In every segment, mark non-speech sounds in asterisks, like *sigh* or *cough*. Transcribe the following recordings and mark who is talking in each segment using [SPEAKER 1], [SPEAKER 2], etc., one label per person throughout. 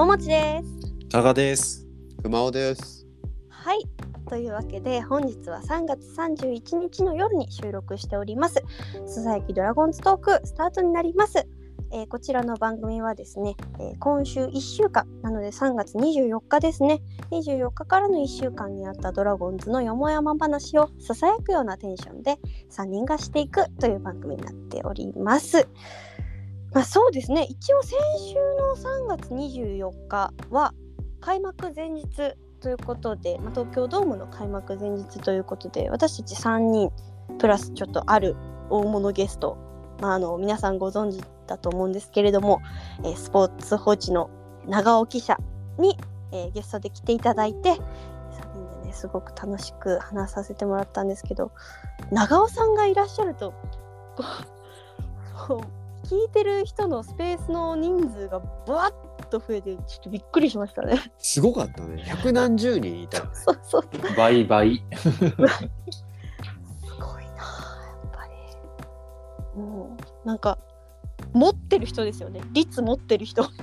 [SPEAKER 1] ももちです。
[SPEAKER 2] タガです。
[SPEAKER 3] 熊尾です。
[SPEAKER 1] はい。というわけで本日は3月31日の夜に収録しております。スサヤキドラゴンズトークスタートになります。えーこちらの番組はですね、えー今週1週間なので3月24日ですね24日からの1週間にあったドラゴンズのよもやま話をささやくようなテンションで3人がしていくという番組になっております。まあ、そうですね。一応先週の3月24日は開幕前日ということで、まあ、東京ドームの開幕前日ということで私たち3人プラスちょっとある大物ゲスト、まあ、あの皆さんご存知だと思うんですけれども、えースポーツ報知の長尾記者に、えーゲストで来ていただいて3人でねすごく楽しく話させてもらったんですけど長尾さんがいらっしゃると *laughs* こう聞いてる人のスペースの人数がぶわっと増えてちょっとびっくりしましたね。
[SPEAKER 3] すごかったね。百何十人いた。
[SPEAKER 1] そうそう
[SPEAKER 2] 倍倍。
[SPEAKER 1] すごいなあやっぱりもうなんか持ってる人ですよね率持ってる人 *laughs*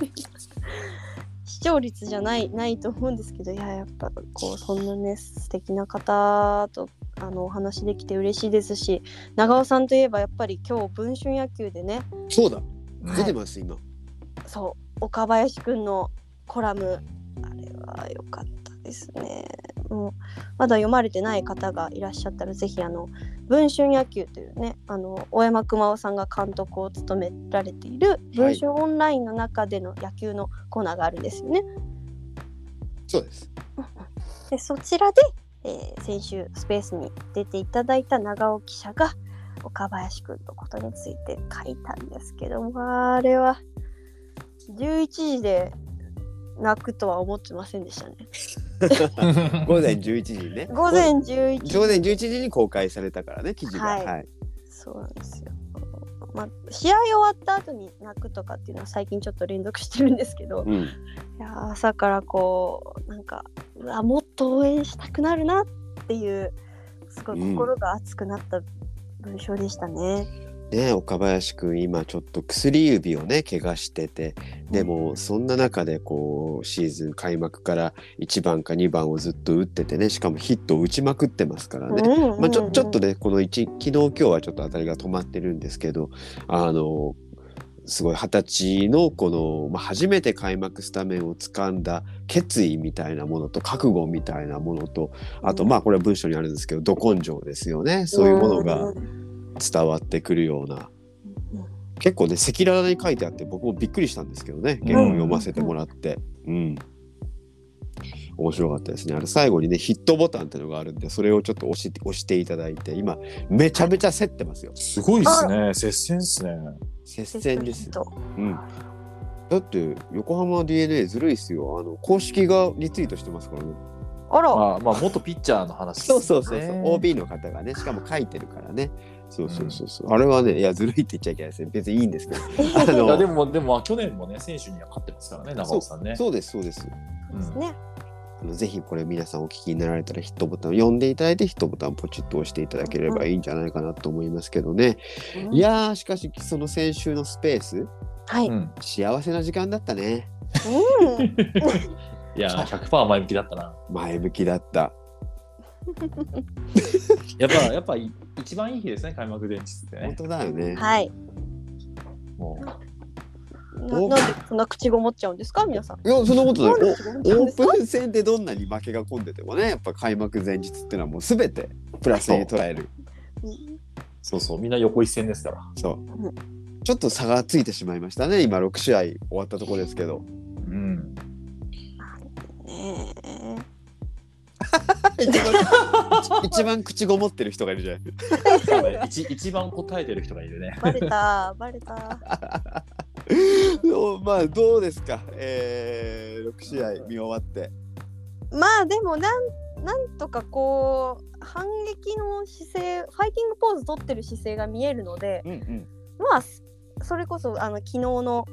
[SPEAKER 1] 視聴率じゃないないと思うんですけどいややっぱこうそんなね素敵な方とあのお話できて嬉しいですし長尾さんといえばやっぱり今日文春野球でね
[SPEAKER 3] そうだ。
[SPEAKER 1] はい
[SPEAKER 3] 出てます、今。
[SPEAKER 1] そう岡林くんのコラムあれは良かったですねもうまだ読まれてない方がいらっしゃったらぜひあの文春野球というねあの大山熊尾さんが監督を務められている文春オンラインの中での野球のコーナーがあるんですよね。
[SPEAKER 3] そうです。
[SPEAKER 1] でそちらで、えー先週スペースに出ていただいた長尾記者が岡林くんのことについて書いたんですけどまああれは11時で泣くとは思ってませんでしたね。
[SPEAKER 3] 午前11時ね。*laughs*
[SPEAKER 1] 午前11時
[SPEAKER 3] 午前11時に公開されたからね、記事が。
[SPEAKER 1] はい
[SPEAKER 3] はい。
[SPEAKER 1] そうなんですよ。まあ、試合終わった後に泣くとかっていうのは最近ちょっと連続してるんですけど、い
[SPEAKER 3] うん。
[SPEAKER 1] やー朝からこうなんかうわもっと応援したくなるなっていうすごい心が熱くなった文章でしたね。
[SPEAKER 3] ね岡林くん今ちょっと薬指をね怪我しててでもそんな中でこうシーズン開幕から1番か2番をずっと打っててねしかもヒットを打ちまくってますからね、
[SPEAKER 1] うんうん
[SPEAKER 3] まあ、ちょちょっとねこの1昨日今日はちょっと当たりが止まってるんですけどあのすごい二十歳のこの、まあ、初めて開幕スタメンを掴んだ決意みたいなものと覚悟みたいなものとあとまあこれは文章にあるんですけどど根性ですよね。そういうものが伝わってくるような。結構ね赤裸々に書いてあって僕もびっくりしたんですけどね。原文読ませてもらって。うん面白かったですね。あれ最後にねヒットボタンっていうのがあるんでそれをちょっと押して押していただいて今めちゃめちゃ競ってますよ。
[SPEAKER 2] すごいですね。接戦ですね。
[SPEAKER 3] 接戦です
[SPEAKER 1] と
[SPEAKER 3] うん。だって横浜 d n a ずるいっすよ。あの公式がリツイートしてますからね。
[SPEAKER 1] あら、
[SPEAKER 2] まあ、まあ、元ピッチャーの話です
[SPEAKER 3] そ
[SPEAKER 2] ね。
[SPEAKER 3] うそうそうそう、OB の方がねしかも書いてるからね。そうそうそうそう、あれはねいやずるいって言っちゃいけないですね。別にいいんですけど。*laughs* あ
[SPEAKER 2] いや
[SPEAKER 3] の
[SPEAKER 2] でも、でも、まあ去年もね、選手には勝ってますからね、長尾さんね。
[SPEAKER 3] そうですそうです。
[SPEAKER 2] うん。
[SPEAKER 1] ね
[SPEAKER 3] あのぜひこれ皆さんお聞きになられたらヒットボタンを読んでいただいてヒットボタンをポチッと押していただければいいんじゃないかなと思いますけどね、いやーしかしその先週のスペース
[SPEAKER 1] はい、うん。
[SPEAKER 2] うん。
[SPEAKER 3] 幸せな時間だったね。*laughs*
[SPEAKER 2] いや、100%前向きだったな。
[SPEAKER 3] 前向きだった。*laughs*
[SPEAKER 2] やっぱ、やっぱ、一番いい日ですね、開幕前日って
[SPEAKER 3] 本
[SPEAKER 2] ね。
[SPEAKER 3] 当だよね。
[SPEAKER 1] はい。
[SPEAKER 2] も
[SPEAKER 1] ななんでそんな口ごもっちゃうんですか？皆さん。
[SPEAKER 3] いやそんなことない。オープン戦でどんなに負けが込んでてもねやっぱ開幕前日っていうのはもう全てプラスに捉える。
[SPEAKER 2] そうそう、みんな横一線ですから。
[SPEAKER 3] そう
[SPEAKER 1] うん。
[SPEAKER 3] ちょっと差がついてしまいましたね。今6試合終わったところですけど。
[SPEAKER 2] うん。
[SPEAKER 1] ね。え *laughs*
[SPEAKER 3] 一番一番口ごもってる人がいるじゃない *laughs*
[SPEAKER 2] 一一番答えてる人がいるね。
[SPEAKER 1] バレたバレた。*laughs*
[SPEAKER 3] まあどうですか、えー、6試合見終わって。
[SPEAKER 1] まあでもなんなんとかこう反撃の姿勢ファイティングポーズ取ってる姿勢が見えるので
[SPEAKER 3] うんうん。
[SPEAKER 1] まあそれこそあの昨日の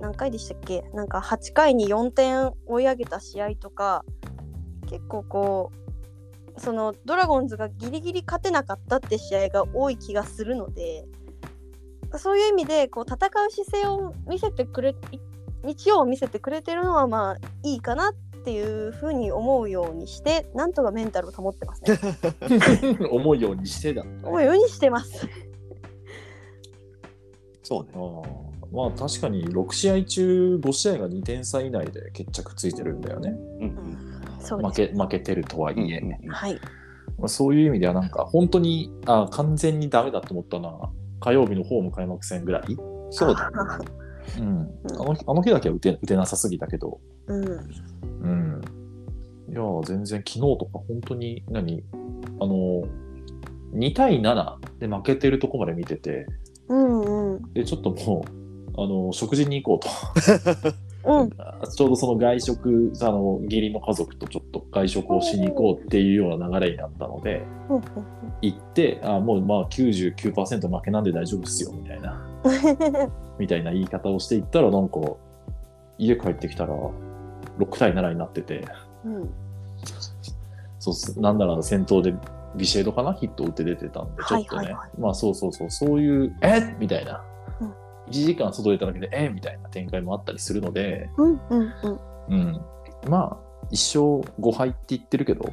[SPEAKER 1] 何回でしたっけ？なんか8回に4点追い上げた試合とか結構こうそのドラゴンズがギリギリ勝てなかったって試合が多い気がするのでそういう意味でこう戦う姿勢を見せてくれ日曜を見せてくれてるのはまあいいかなっていうふうに思うようにしてなんとかメンタルを保ってますね。*laughs*
[SPEAKER 2] 思うようにしてだ。
[SPEAKER 1] 思うようにしてます。
[SPEAKER 3] そうね
[SPEAKER 2] まあ確かに6試合中5試合が2点差以内で決着ついてるんだよね。
[SPEAKER 3] うん
[SPEAKER 1] うんそう
[SPEAKER 2] 負。け負けてるとはいえ、
[SPEAKER 3] うん
[SPEAKER 1] はい。
[SPEAKER 2] まあ、そういう意味ではなんか本当にあ完全にダメだと思ったのは火曜日のホーム開幕戦ぐらい、
[SPEAKER 3] そうだね。*laughs*
[SPEAKER 2] うん、あのあの日だけは打て打てなさすぎたけど、
[SPEAKER 1] うん。
[SPEAKER 2] うん、いやー全然昨日とか本当に何？あの2対7で負けてるとこまで見てて
[SPEAKER 1] うんうん。
[SPEAKER 2] でちょっともうあの食事に行こうと。*laughs*
[SPEAKER 1] うん。
[SPEAKER 2] ちょうどその外食、あの義理の家族とちょっと外食をしに行こうっていうような流れになったので、
[SPEAKER 1] うん。
[SPEAKER 2] 行って、あもうまあ99%負けなんで大丈夫ですよみたいな、*laughs* みたいな言い方をしていったら、なんか、家帰ってきたら、6対7になってて、
[SPEAKER 1] うん。
[SPEAKER 2] そうなんなら先頭でビシェードかな？ヒットを打って出てたんで、ちょっとね、
[SPEAKER 1] はいはいはい。
[SPEAKER 2] まあそうそうそう、そういう、えみたいな、
[SPEAKER 1] うん
[SPEAKER 2] 1時間外出ただけで、えみたいな展開もあったりするので、
[SPEAKER 1] うんうんうん。
[SPEAKER 2] うん、まあ一勝5敗って言ってるけど、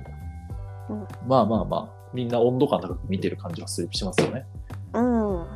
[SPEAKER 1] うん
[SPEAKER 2] まあまあまあみんな温度感高く見てる感じはするしますよね。
[SPEAKER 1] うん。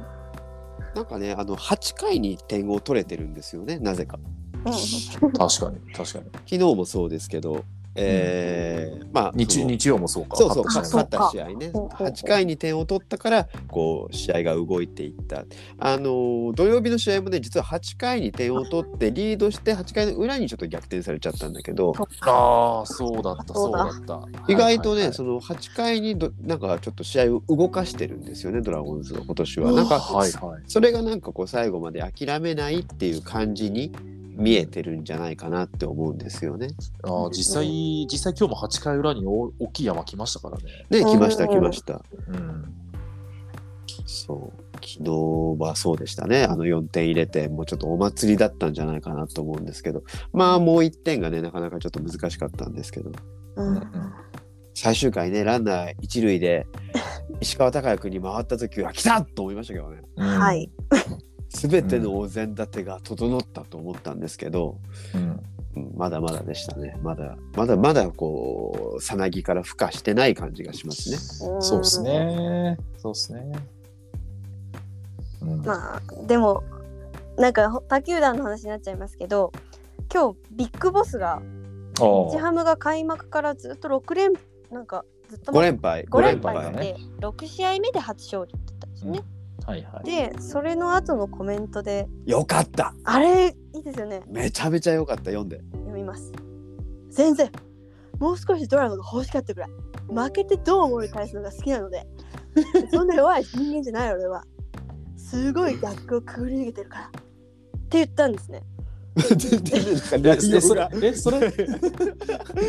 [SPEAKER 3] なんかね、あの8回に点を取れてるんですよね、なぜか。*laughs*
[SPEAKER 2] 確かに確かに。
[SPEAKER 3] 昨日もそうですけど、えーまあ、
[SPEAKER 2] 日日曜もそうか。
[SPEAKER 3] そうそう
[SPEAKER 2] 勝った試合
[SPEAKER 3] ね
[SPEAKER 1] ほうほうほう
[SPEAKER 3] 8回に点を取ったからこう試合が動いていったあのー土曜日の試合もね実は8回に点を取ってリードして8回の裏にちょっと逆転されちゃったんだけど
[SPEAKER 2] ああそうだった
[SPEAKER 1] そ
[SPEAKER 2] ううだった。
[SPEAKER 3] 意外とね、
[SPEAKER 2] はいはい
[SPEAKER 3] その8回にどなんかちょっと試合を動かしてるんですよねドラゴンズは今年は。なんか、
[SPEAKER 2] はいはい。
[SPEAKER 3] それがなんかこう最後まで諦めないっていう感じに見えてるんじゃないかなって思うんですよね。
[SPEAKER 2] あー実際実際今日も8回裏にお大きい山来ましたからね。
[SPEAKER 3] ね来ました
[SPEAKER 1] うん
[SPEAKER 3] 来ました。
[SPEAKER 2] うん。
[SPEAKER 3] そう昨日はそうでしたねあの4点入れてもうちょっとお祭りだったんじゃないかなと思うんですけどまあもう1点がねなかなかちょっと難しかったんですけど
[SPEAKER 1] うん。
[SPEAKER 3] 最終回ねランナー一塁で石川昂弥君に回った時は来たと思いましたけどね
[SPEAKER 2] うん
[SPEAKER 1] はい。
[SPEAKER 3] 全てのお膳立てが整ったと思ったんですけど、
[SPEAKER 2] うん。
[SPEAKER 3] うんまだまだでしたねまだまだまだこうさなぎから孵化してない感じがしますね。
[SPEAKER 2] そうです。ね。そうですね。うん
[SPEAKER 1] まあでもなんかほ他球団の話になっちゃいますけど今日ビッグボスが
[SPEAKER 2] あ
[SPEAKER 1] 日
[SPEAKER 2] ー
[SPEAKER 1] ハムが開幕からずっと6連なんかずっと
[SPEAKER 3] 5連敗
[SPEAKER 1] 5連
[SPEAKER 2] 五連敗
[SPEAKER 1] 敗で6試合目で初勝利って言ったんですよね。
[SPEAKER 2] はいはい。
[SPEAKER 1] でそれの後のコメントで
[SPEAKER 3] よかった
[SPEAKER 1] あれいいですよね
[SPEAKER 3] めちゃめちゃよかった読んで。
[SPEAKER 1] 読みます。全然もう少しドラマが欲しかったぐらい負けてどう思い返すのが好きなので *laughs* そんな弱い人間じゃない俺はすごい逆境をくぐり抜けてるからって言ったんですね。*laughs*
[SPEAKER 2] えそれ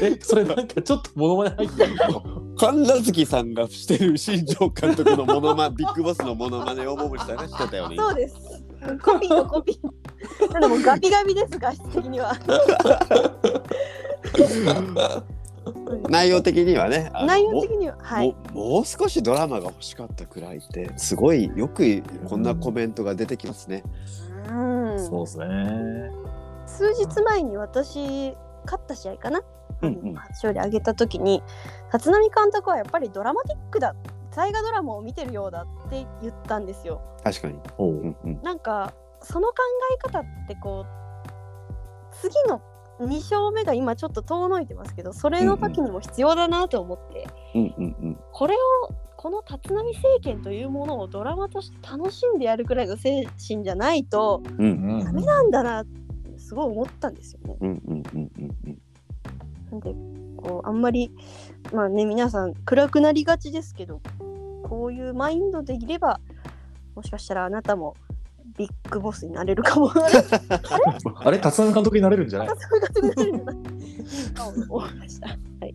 [SPEAKER 2] え *laughs* それなんかちょっとモノマネ入ってるの？
[SPEAKER 3] 神奈月さんがしてる新庄監督のモノマ *laughs* ビッグボスのモノマネをももしたがしてたよね。
[SPEAKER 1] そうです。コピーのコピー。ただもうガビガビです、画質的には。*laughs*
[SPEAKER 3] 内容的にはね。
[SPEAKER 1] 内容的には、はい。
[SPEAKER 3] もう少しドラマが欲しかったくらいってすごいよくこんなコメントが出てきますね。
[SPEAKER 1] うん
[SPEAKER 2] そうですね。
[SPEAKER 1] 数日前に私、勝った試合かな。
[SPEAKER 3] うんうん
[SPEAKER 1] 勝利挙げた時に、立浪監督はやっぱりドラマティックだ。大河ドラマを見てるようだって言ったんですよ。
[SPEAKER 3] 確かに。
[SPEAKER 2] おう
[SPEAKER 3] うんうん
[SPEAKER 1] なんかその考え方ってこう次の2勝目が今ちょっと遠のいてますけどそれの時にも必要だなと思って、
[SPEAKER 3] うんうんうん
[SPEAKER 1] これをこの立浪政権というものをドラマとして楽しんでやるくらいの精神じゃないとダメなんだなってすごい思ったんですよね。
[SPEAKER 3] うんうんうんうんうん
[SPEAKER 1] なんでこうあんまりまあね皆さん暗くなりがちですけどこういうマインドでいればもしかしたらあなたもビッグボスになれるかも。*laughs*
[SPEAKER 2] あれ、立浪監督になれるんじゃない？
[SPEAKER 1] そういうことになるんだな。あ思いました。はい。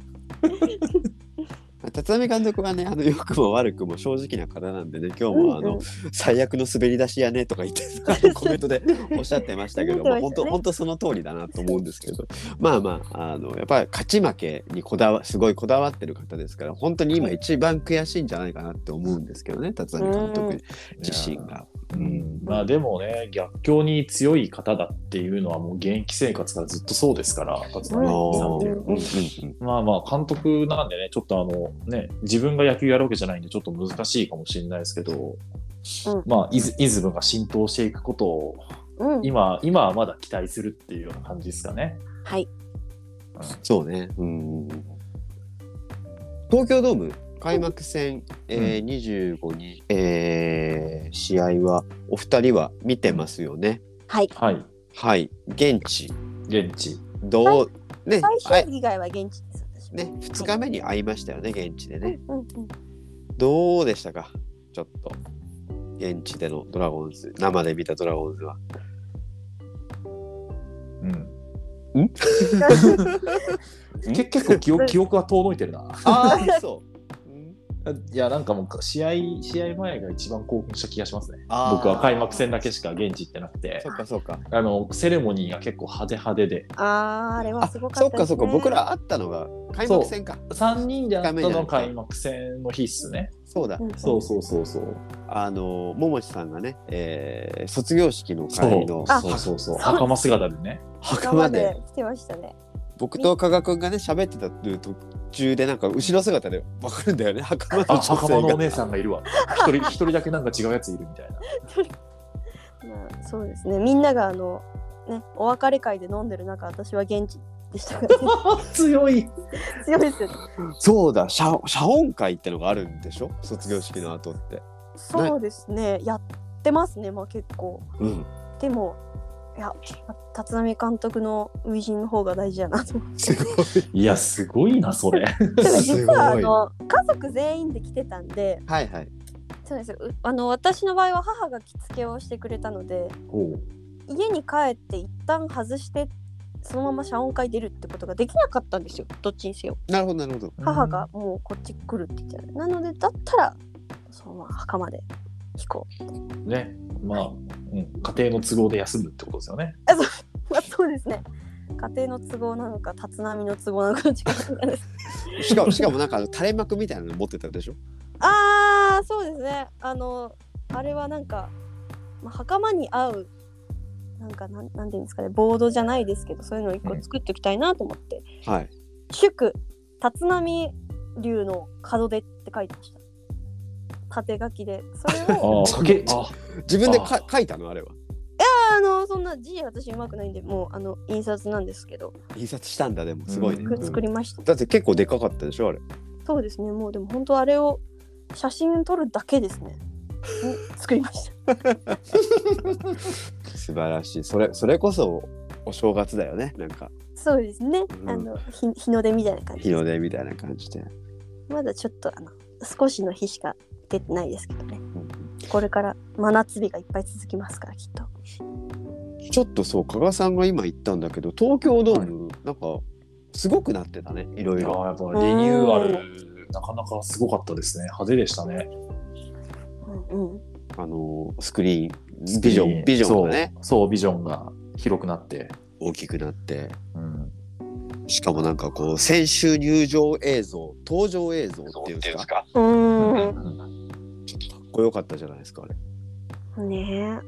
[SPEAKER 3] 立浪監督はねあの良くも悪くも正直な方なんでね今日もあの、
[SPEAKER 1] うんうん。
[SPEAKER 3] 最悪の滑り出しやねとか言って *laughs* あのコメントでおっしゃってましたけど本当本当その通りだなと思うんですけどまあまああのやっぱり勝ち負けにこだわすごいこだわってる方ですから本当に今一番悔しいんじゃないかなって思うんですけどね立浪監督自身が。
[SPEAKER 2] うん、まあでもね、逆境に強い方だっていうのはもう現役生活からずっとそうですから、さんって。
[SPEAKER 1] うん
[SPEAKER 3] うんうん
[SPEAKER 2] まあまあ監督なんでね、ちょっとあのね、自分が野球やるわけじゃないんでちょっと難しいかもしれないですけど、
[SPEAKER 1] うん
[SPEAKER 2] まあイズイズムが浸透していくことを
[SPEAKER 1] うん、
[SPEAKER 2] 今、今はまだ期待するっていうような感じですかね。
[SPEAKER 1] はい。
[SPEAKER 3] そうね。うん。東京ドーム開幕戦、えー、25日、えー試合はお二人は見てますよね。
[SPEAKER 1] はい。
[SPEAKER 2] はい、
[SPEAKER 3] はい。現地
[SPEAKER 2] 現地。
[SPEAKER 3] どう、ね、
[SPEAKER 1] 最初以外は現地です。私
[SPEAKER 3] ね、2日目に会いましたよね、現地でね。
[SPEAKER 1] うんうん
[SPEAKER 3] どうでしたか？ちょっと。現地でのドラゴンズ、生で見たドラゴンズは。
[SPEAKER 2] うん。
[SPEAKER 3] ん？*laughs*
[SPEAKER 2] け結構記憶記憶が遠のいてるな。
[SPEAKER 3] ああ、そう。
[SPEAKER 2] いや、なんかもう試合、試合前が一番興奮した気がしますね。
[SPEAKER 3] あー
[SPEAKER 2] 僕は開幕戦だけしか現地行ってなくて
[SPEAKER 3] そ、っかそっか。
[SPEAKER 2] あの、セレモニーが結構派手派手で、
[SPEAKER 1] あーあれは
[SPEAKER 3] あ、
[SPEAKER 1] すごか
[SPEAKER 3] そ
[SPEAKER 1] っですね。
[SPEAKER 3] ったかそっか。僕ら会ったのが開幕戦か。
[SPEAKER 2] 3人で会ったの開幕戦の日っすね。
[SPEAKER 3] そうだ。
[SPEAKER 1] うん
[SPEAKER 2] そうそうそうそう。
[SPEAKER 3] あの、桃地さんがね、えー卒業式の
[SPEAKER 2] そう
[SPEAKER 3] 会の
[SPEAKER 1] あ
[SPEAKER 2] そうそうそう。
[SPEAKER 1] そう
[SPEAKER 2] 袴姿でね。
[SPEAKER 3] 墓まで
[SPEAKER 1] 来てましたね。
[SPEAKER 3] 僕と加賀くんがね喋ってた途中でなんか後ろ姿でわかるんだよね墓場の
[SPEAKER 2] あ、
[SPEAKER 3] 女性が
[SPEAKER 2] 袴のお姉さんがいるわ。一人、*laughs* 一人だけなんか違うやついるみたいな。*laughs*
[SPEAKER 1] まあそうですね。みんながあのねお別れ会で飲んでる中、私は現地でしたから、ね、*laughs*
[SPEAKER 2] 強い。
[SPEAKER 1] 強いですよね。
[SPEAKER 3] そうだ謝謝恩会ってのがあるんでしょ？卒業式の後って
[SPEAKER 1] そうですね。やってますね。まあ結構。
[SPEAKER 3] うん
[SPEAKER 1] でもいや立浪監督の初陣の方が大事やなと思って。
[SPEAKER 3] すごい
[SPEAKER 2] いや、すごいな、それ。
[SPEAKER 1] でも実はあの家族全員で来てたんで、
[SPEAKER 3] はいはい
[SPEAKER 1] そうですあの私の場合は母が着付けをしてくれたので、家に帰って一旦外してそのまま謝恩会出るってことができなかったんですよ。どっちにせよ。
[SPEAKER 3] なるほどなるほど
[SPEAKER 1] 母がもうこっち来るって言ってたなのでだったらそのまま墓まで引こう。
[SPEAKER 2] ね。まあ、うん、家庭の都合で休むってことですよね。
[SPEAKER 1] まあ *laughs* そうですね。家庭の都合なのか立浪の都合なのか違いです。*laughs*
[SPEAKER 3] しかもしかもなんか垂れ幕みたいなの持ってたでしょ？
[SPEAKER 1] ああそうですね。あのあれはなんか、まあ、袴に合うなんかなんなんていうんですかねボードじゃないですけどそういうのを一個作っておきたいなと思って、
[SPEAKER 3] はい
[SPEAKER 1] 祝立浪流の門出って書いてました。縦書きで。それを
[SPEAKER 2] あ
[SPEAKER 3] 自分でか書いたの？あれは。
[SPEAKER 1] あのそんな字私うまくないんでもうあの印刷なんですけど。
[SPEAKER 3] 印刷したんだでもすごいね、
[SPEAKER 2] うん。
[SPEAKER 1] 作作りました。
[SPEAKER 3] だって結構でかかったでしょあれ。
[SPEAKER 1] そうですね。もうでも本当あれを写真撮るだけですね。ん *laughs* 作りました。*laughs*
[SPEAKER 3] 素晴らしい。それそれこそお正月だよねなんか。
[SPEAKER 1] そうですね。
[SPEAKER 3] うん。
[SPEAKER 1] あの日日の出みたいな感じ
[SPEAKER 3] 日
[SPEAKER 1] です。
[SPEAKER 3] の出みたいな感じで、
[SPEAKER 1] まだちょっとあの少しの日しか出てないですけどね。
[SPEAKER 3] うん
[SPEAKER 1] これから真夏日がいっぱい続きますからきっと。
[SPEAKER 3] ちょっとそう加賀さんが今言ったんだけど東京ドーム、なんかすごくなってたねいろ
[SPEAKER 2] い
[SPEAKER 3] ろ
[SPEAKER 2] やっぱリニューアル、なかなかすごかったですね。派手でしたね。
[SPEAKER 1] うんうん。
[SPEAKER 3] あのスクリーンビジョンビジョンがね
[SPEAKER 2] そう。そう、ビジョンが広くなって。
[SPEAKER 3] 大きくなって
[SPEAKER 2] うん。
[SPEAKER 3] しかもなんかこう先週入場映像登場映像っていうんですか？
[SPEAKER 1] う
[SPEAKER 2] ん
[SPEAKER 3] こよかったじゃないですかあれ
[SPEAKER 1] ん。ね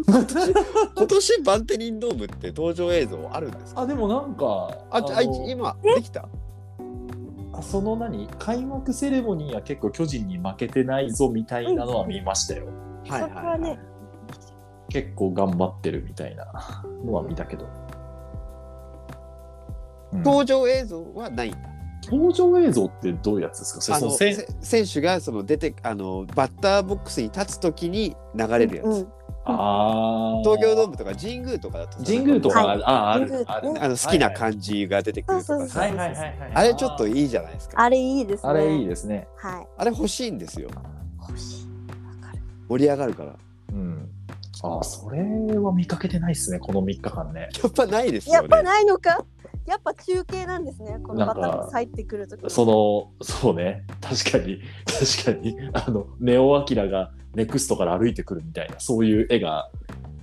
[SPEAKER 1] *laughs*
[SPEAKER 3] 今年バンテリンドームって登場映像あるんですか？
[SPEAKER 2] あ、でもなんか、
[SPEAKER 3] ああ
[SPEAKER 2] の
[SPEAKER 3] 今できた？
[SPEAKER 2] あその何？開幕セレモニーは結構巨人に負けてないぞみたいなのは見ましたよ。
[SPEAKER 1] え。そこはね。
[SPEAKER 2] 結構頑張ってるみたいなのは見たけど。うん
[SPEAKER 3] 登場映像はないんだ
[SPEAKER 2] 登場映像ってどういうやつですか？それ
[SPEAKER 3] あの
[SPEAKER 2] その
[SPEAKER 3] 選手がその出てあのバッターボックスに立つ時に流れるやつ、
[SPEAKER 1] うん。
[SPEAKER 2] あー
[SPEAKER 3] 東京ドームとか神宮とかだとさ
[SPEAKER 2] 神宮とか、
[SPEAKER 1] はい
[SPEAKER 2] ああ
[SPEAKER 1] 神宮
[SPEAKER 2] るある
[SPEAKER 3] あの好きな感じが出てくるとかさ、
[SPEAKER 2] はいはいはいはい
[SPEAKER 3] あれちょっといいじゃないですか
[SPEAKER 1] あれいいですね。
[SPEAKER 2] あれいいですね。
[SPEAKER 1] はい。
[SPEAKER 3] あれ欲しいんですよ
[SPEAKER 1] 欲しい。わかる。
[SPEAKER 3] 盛り上がるから
[SPEAKER 2] うん。ああ、それは見かけてないですね、この3日間ね。
[SPEAKER 3] やっぱないですよね
[SPEAKER 1] やっぱないのか？やっぱ中継なんですね。このバタが入ってくるとき。
[SPEAKER 2] その、そうね、確かに、確かに、あの、ネオアキラがネクストから歩いてくるみたいな、そういう絵が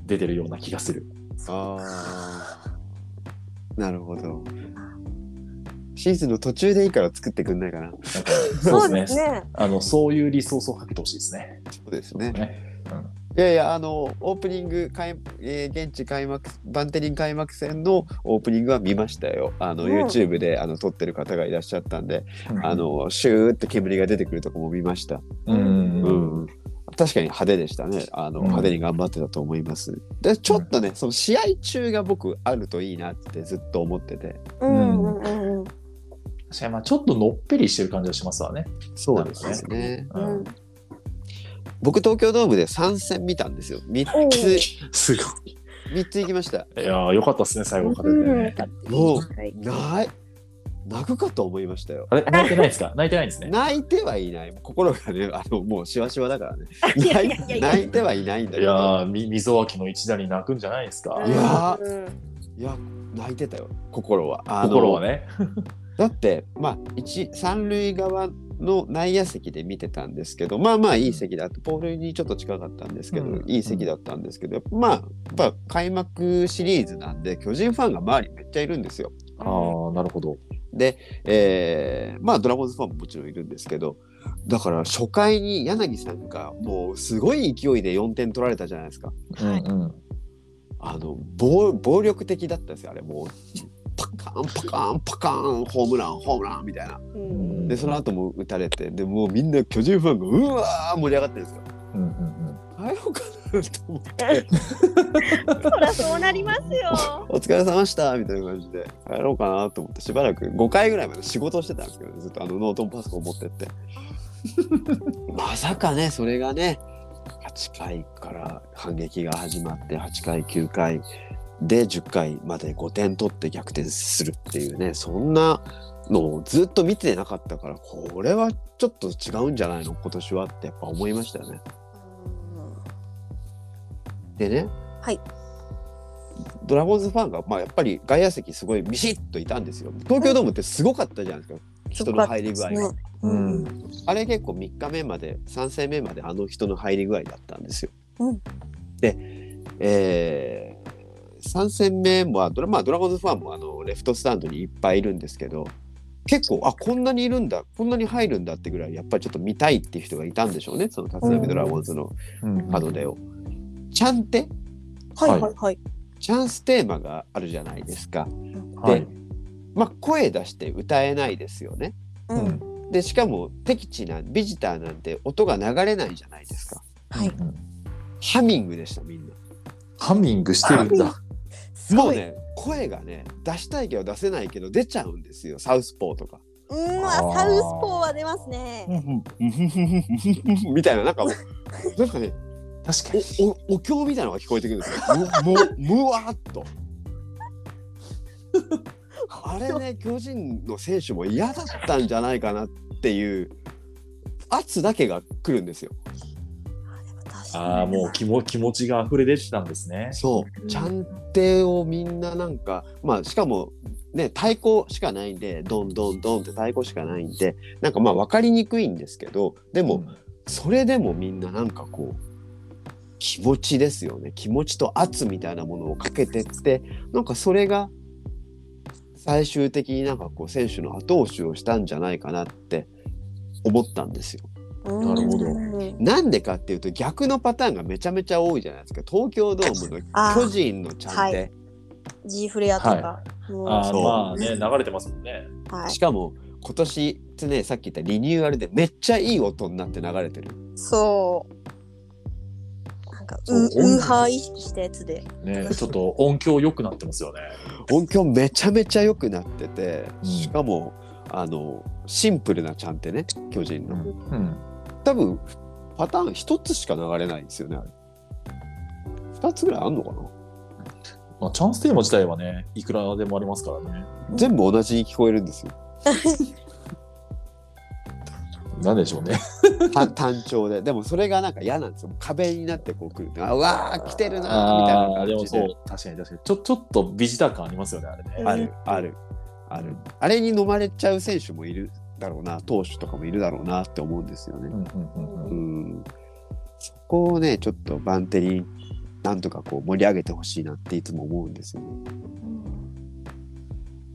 [SPEAKER 2] 出てるような気がする。
[SPEAKER 3] あーなるほどシーズンの途中でいいから作ってくんないかな。
[SPEAKER 2] なんかそうですね
[SPEAKER 1] ね。
[SPEAKER 2] あのそういうリソースをかけてほしいですね。
[SPEAKER 3] そうですね。
[SPEAKER 2] ね
[SPEAKER 3] いやいや、あの、オープニング開、えー現地開幕、バンテリン開幕戦のオープニングは見ましたよ。あの、
[SPEAKER 1] うん
[SPEAKER 3] YouTube であの撮ってる方がいらっしゃったんで、
[SPEAKER 2] うん
[SPEAKER 3] あ、の、シューって煙が出てくるとこも見ました。
[SPEAKER 2] うんうんうん
[SPEAKER 3] うん確かに派手でしたね。あの、
[SPEAKER 2] うん
[SPEAKER 3] 派手に頑張ってたと思います。で、ちょっとね、その試合中が僕あるといいなってずっと思ってて。
[SPEAKER 1] うんうんうんうん。
[SPEAKER 2] 確かにまあちょっとのっぺりしてる感じがしますわね。
[SPEAKER 3] そうですね。
[SPEAKER 2] う
[SPEAKER 1] うんん
[SPEAKER 3] 僕、東京ドームで3戦見たんですよ。3
[SPEAKER 1] おう
[SPEAKER 3] つ、
[SPEAKER 2] すご
[SPEAKER 3] 3つ行きました。
[SPEAKER 2] い。いやーよかったですね最後勝ててね。
[SPEAKER 3] もう
[SPEAKER 1] はい
[SPEAKER 3] ない、泣くかと思いましたよ。
[SPEAKER 2] あれ泣いてないですか？泣いてないんですね。
[SPEAKER 3] 泣いてはいない。心がね、あの、もうしわしわだからね。
[SPEAKER 1] いやい
[SPEAKER 3] 泣い
[SPEAKER 1] やいやいや
[SPEAKER 3] 泣いてはいないんだけ
[SPEAKER 2] いやみ溝脇の一打に泣くんじゃないですか？
[SPEAKER 3] い。や
[SPEAKER 1] うん
[SPEAKER 3] いや、泣いてたよ、心は。あの
[SPEAKER 2] 心はね。
[SPEAKER 3] だって、まあ、一三塁側の内野席で見てたんですけど、まあまあいい席だって、ポールにちょっと近かったんですけど、
[SPEAKER 2] うん
[SPEAKER 3] いい席だったんですけど、まあ、やっぱ開幕シリーズなんで、巨人ファンが周りめっちゃいるんですよ。
[SPEAKER 2] ああなるほど。
[SPEAKER 3] で、えーまあドラゴンズファンももちろんいるんですけど、だから初回に柳さんがもうすごい勢いで4点取られたじゃないですか。
[SPEAKER 1] はい
[SPEAKER 2] うんうん
[SPEAKER 3] あの暴暴力的だったんですよ、あれもう。パカーンパカーンパカーンホームランホームランみたいな。
[SPEAKER 1] うん
[SPEAKER 3] でその後も打たれてでもうみんな巨人ファンがうわー盛り上がってるんですよ。
[SPEAKER 2] うんうん
[SPEAKER 3] 帰ろうかなと思って *laughs* *laughs*
[SPEAKER 1] そりゃそうなりますよ。
[SPEAKER 3] お疲れ様でしたみたいな感じで帰ろうかなと思ってしばらく5回ぐらいまで仕事をしてたんですけどねずっとあのノートパソコン持ってって *laughs* まさかねそれがね8回から反撃が始まって8回9回で10回まで5点取って逆転するっていうねそんなのをずっと見てなかったからこれはちょっと違うんじゃないの？今年はってやっぱ思いましたよね。でね、
[SPEAKER 1] はい
[SPEAKER 3] ドラゴンズファンが、まあ、やっぱり外野席すごいビシッといたんですよ。東京ドームってすごかったじゃないですか、人の入り具合が。
[SPEAKER 2] うん
[SPEAKER 3] あれ結構3日目まで3戦目まであの人の入り具合だったんですよ。
[SPEAKER 1] うん
[SPEAKER 3] で、えー、3戦目もドラ,、まあ、ドラゴンズファンもあのレフトスタンドにいっぱいいるんですけど結構あこんなにいるんだこんなに入るんだってぐらいやっぱりちょっと見たいっていう人がいたんでしょうねその立浪ドラゴンズの
[SPEAKER 2] うん
[SPEAKER 3] 門出を。ちゃんて
[SPEAKER 1] はいはいはい。
[SPEAKER 3] チャンステーマがあるじゃないですか。
[SPEAKER 2] はい。
[SPEAKER 3] まあ、声出して歌えないですよね。
[SPEAKER 1] う。
[SPEAKER 2] うんん
[SPEAKER 3] でしかも敵地なんビジターなんて音が流れないじゃないですか。
[SPEAKER 1] はい。
[SPEAKER 2] うん
[SPEAKER 3] ハミングでしたみんな。
[SPEAKER 2] ハミングしてるんだ。
[SPEAKER 1] すごい。
[SPEAKER 3] もうね声がね出したいけど出せないけど出ちゃうんですよサウスポーとか。
[SPEAKER 1] うん、あ
[SPEAKER 2] あー
[SPEAKER 1] サウスポーは出ますね。
[SPEAKER 3] みたいななんかもうなんかね
[SPEAKER 2] 確かに。
[SPEAKER 3] おおお経みたいなのが聞こえてくるんですよ。むむむわーっと。あれね巨人の選手も嫌だったんじゃないかなっていう圧だけが来るんですよ。
[SPEAKER 2] ああ、もう気も気持ちが溢れ出てたんですね。
[SPEAKER 3] そう。うん。ちゃんてをみんななんかまあしかもね太鼓しかないんでドンドンドンって太鼓しかないんでなんかまあ分かりにくいんですけどでも、それでもみんななんかこう気持ちですよね。気持ちと圧みたいなものをかけてってなんかそれが最終的になんかこう選手の後押しをしたんじゃないかなって思ったんですよ。
[SPEAKER 1] な
[SPEAKER 2] るほど
[SPEAKER 3] なんでかっていうと逆のパターンがめちゃめちゃ多いじゃないですか東京ドームの
[SPEAKER 1] あー
[SPEAKER 3] 巨人のちゃん
[SPEAKER 1] は
[SPEAKER 3] て、
[SPEAKER 1] G フレアとか。もう
[SPEAKER 2] ああ、
[SPEAKER 3] そう
[SPEAKER 2] まあね、流れてますもんね。
[SPEAKER 1] はい
[SPEAKER 3] し。かも今年ねさっき言ったリニューアルでめっちゃいい音になって流れてる。
[SPEAKER 1] そう。なんか
[SPEAKER 2] そう
[SPEAKER 1] ウウーハー意識したやつで。
[SPEAKER 2] ね、ちょっと音響良くなってますよね。
[SPEAKER 3] 音響めちゃめちゃ良くなってて、
[SPEAKER 2] うん
[SPEAKER 3] しかもあのシンプルなちゃんてね巨人の、
[SPEAKER 2] うん。
[SPEAKER 3] 多分パターン一つしか流れないんですよねあれ。二つぐらいあんのかな？
[SPEAKER 2] まあ、チャンステーマ自体はね、いくらでもありますからね。
[SPEAKER 3] 全部同じに聞こえるんですよ。*laughs*
[SPEAKER 2] なんでしょうね。
[SPEAKER 3] 単単調で。でもそれがなんか嫌なんですよ。壁になってこう来るあうわー来てるなーみたいな感じで。
[SPEAKER 2] もそう、確かに確かに。ちょ、ちょっとビジター感ありますよね、あれね。
[SPEAKER 1] うん
[SPEAKER 3] ある。ある。あるあれに飲まれちゃう選手もいるだろうな投手とかもいるだろうなって思うんですよね。
[SPEAKER 2] うんうんうんう。
[SPEAKER 3] うん。んそこをねちょっとバンテリンなんとかこう盛り上げてほしいなっていつも思うんですよね。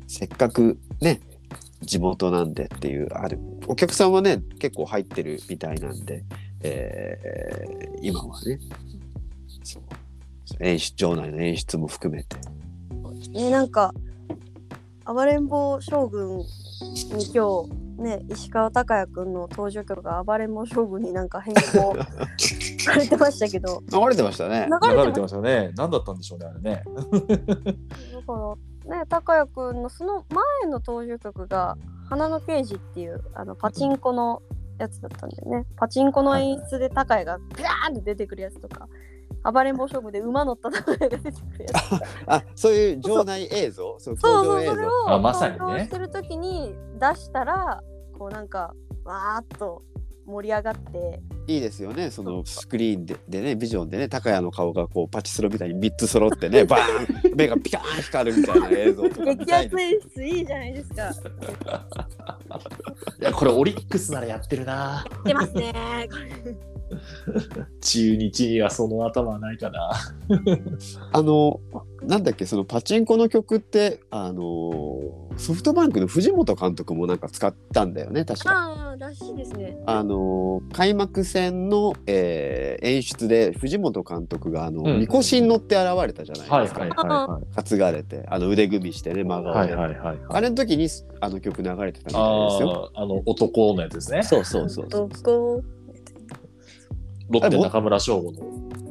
[SPEAKER 3] せっかくね地元なんでっていうある。お客さんはね結構入ってるみたいなんで、えー今はね。そう。演出場内の演出も含めて。
[SPEAKER 1] ねなんか暴れん坊将軍に今日ね石川昂弥くんの登場曲が暴れん坊将軍になんか変更 *laughs* されてましたけど。
[SPEAKER 3] 流れてましたね。
[SPEAKER 1] 流れてま
[SPEAKER 2] した？ね。何だったんでしょうね、あれね。
[SPEAKER 1] だからね高谷くんのその前の登場曲が「花の刑事」っていうあのパチンコのやつだったんだよね。パチンコの演出で高谷がピャーンって出てくるやつとか暴れん坊将軍で馬乗った高谷が出てくるやつ *laughs*
[SPEAKER 3] あそういう場内映像？そう
[SPEAKER 1] そうそうそれを
[SPEAKER 2] あまさにね。
[SPEAKER 1] してる時に出したらこうなんかわーっと盛り上がって。
[SPEAKER 3] いいですよね。そのスクリーンででねビジョンでね高谷の顔がこうパチスロみたいに3つ揃ってねバーン！*laughs* 目がピカーン光るみたいな映像とか。見
[SPEAKER 1] 激アツ演出いいじゃないですか。
[SPEAKER 2] いや、これオリックスならやってるな。
[SPEAKER 1] 出ますね
[SPEAKER 2] 中日にはその頭はないかな。
[SPEAKER 3] あのなんだっけそのパチンコの曲ってあのソフトバンクの藤本監督もなんか使ったんだよね確か。
[SPEAKER 1] ああらしいですね
[SPEAKER 3] あの開幕戦の、えー演出で藤本監督があの、
[SPEAKER 2] うん
[SPEAKER 3] みこしに乗って現れたじゃないですか、
[SPEAKER 2] はいはいは
[SPEAKER 3] 担がれてあの腕組みしてね真
[SPEAKER 2] い
[SPEAKER 3] 顔で、
[SPEAKER 2] はい。はいはいはい。
[SPEAKER 3] あれの時にあの曲流れてたみたいですよ。
[SPEAKER 2] あの男のやつですね。
[SPEAKER 3] そうそうそうそう。
[SPEAKER 1] どこ
[SPEAKER 2] ロッテ中村翔吾の。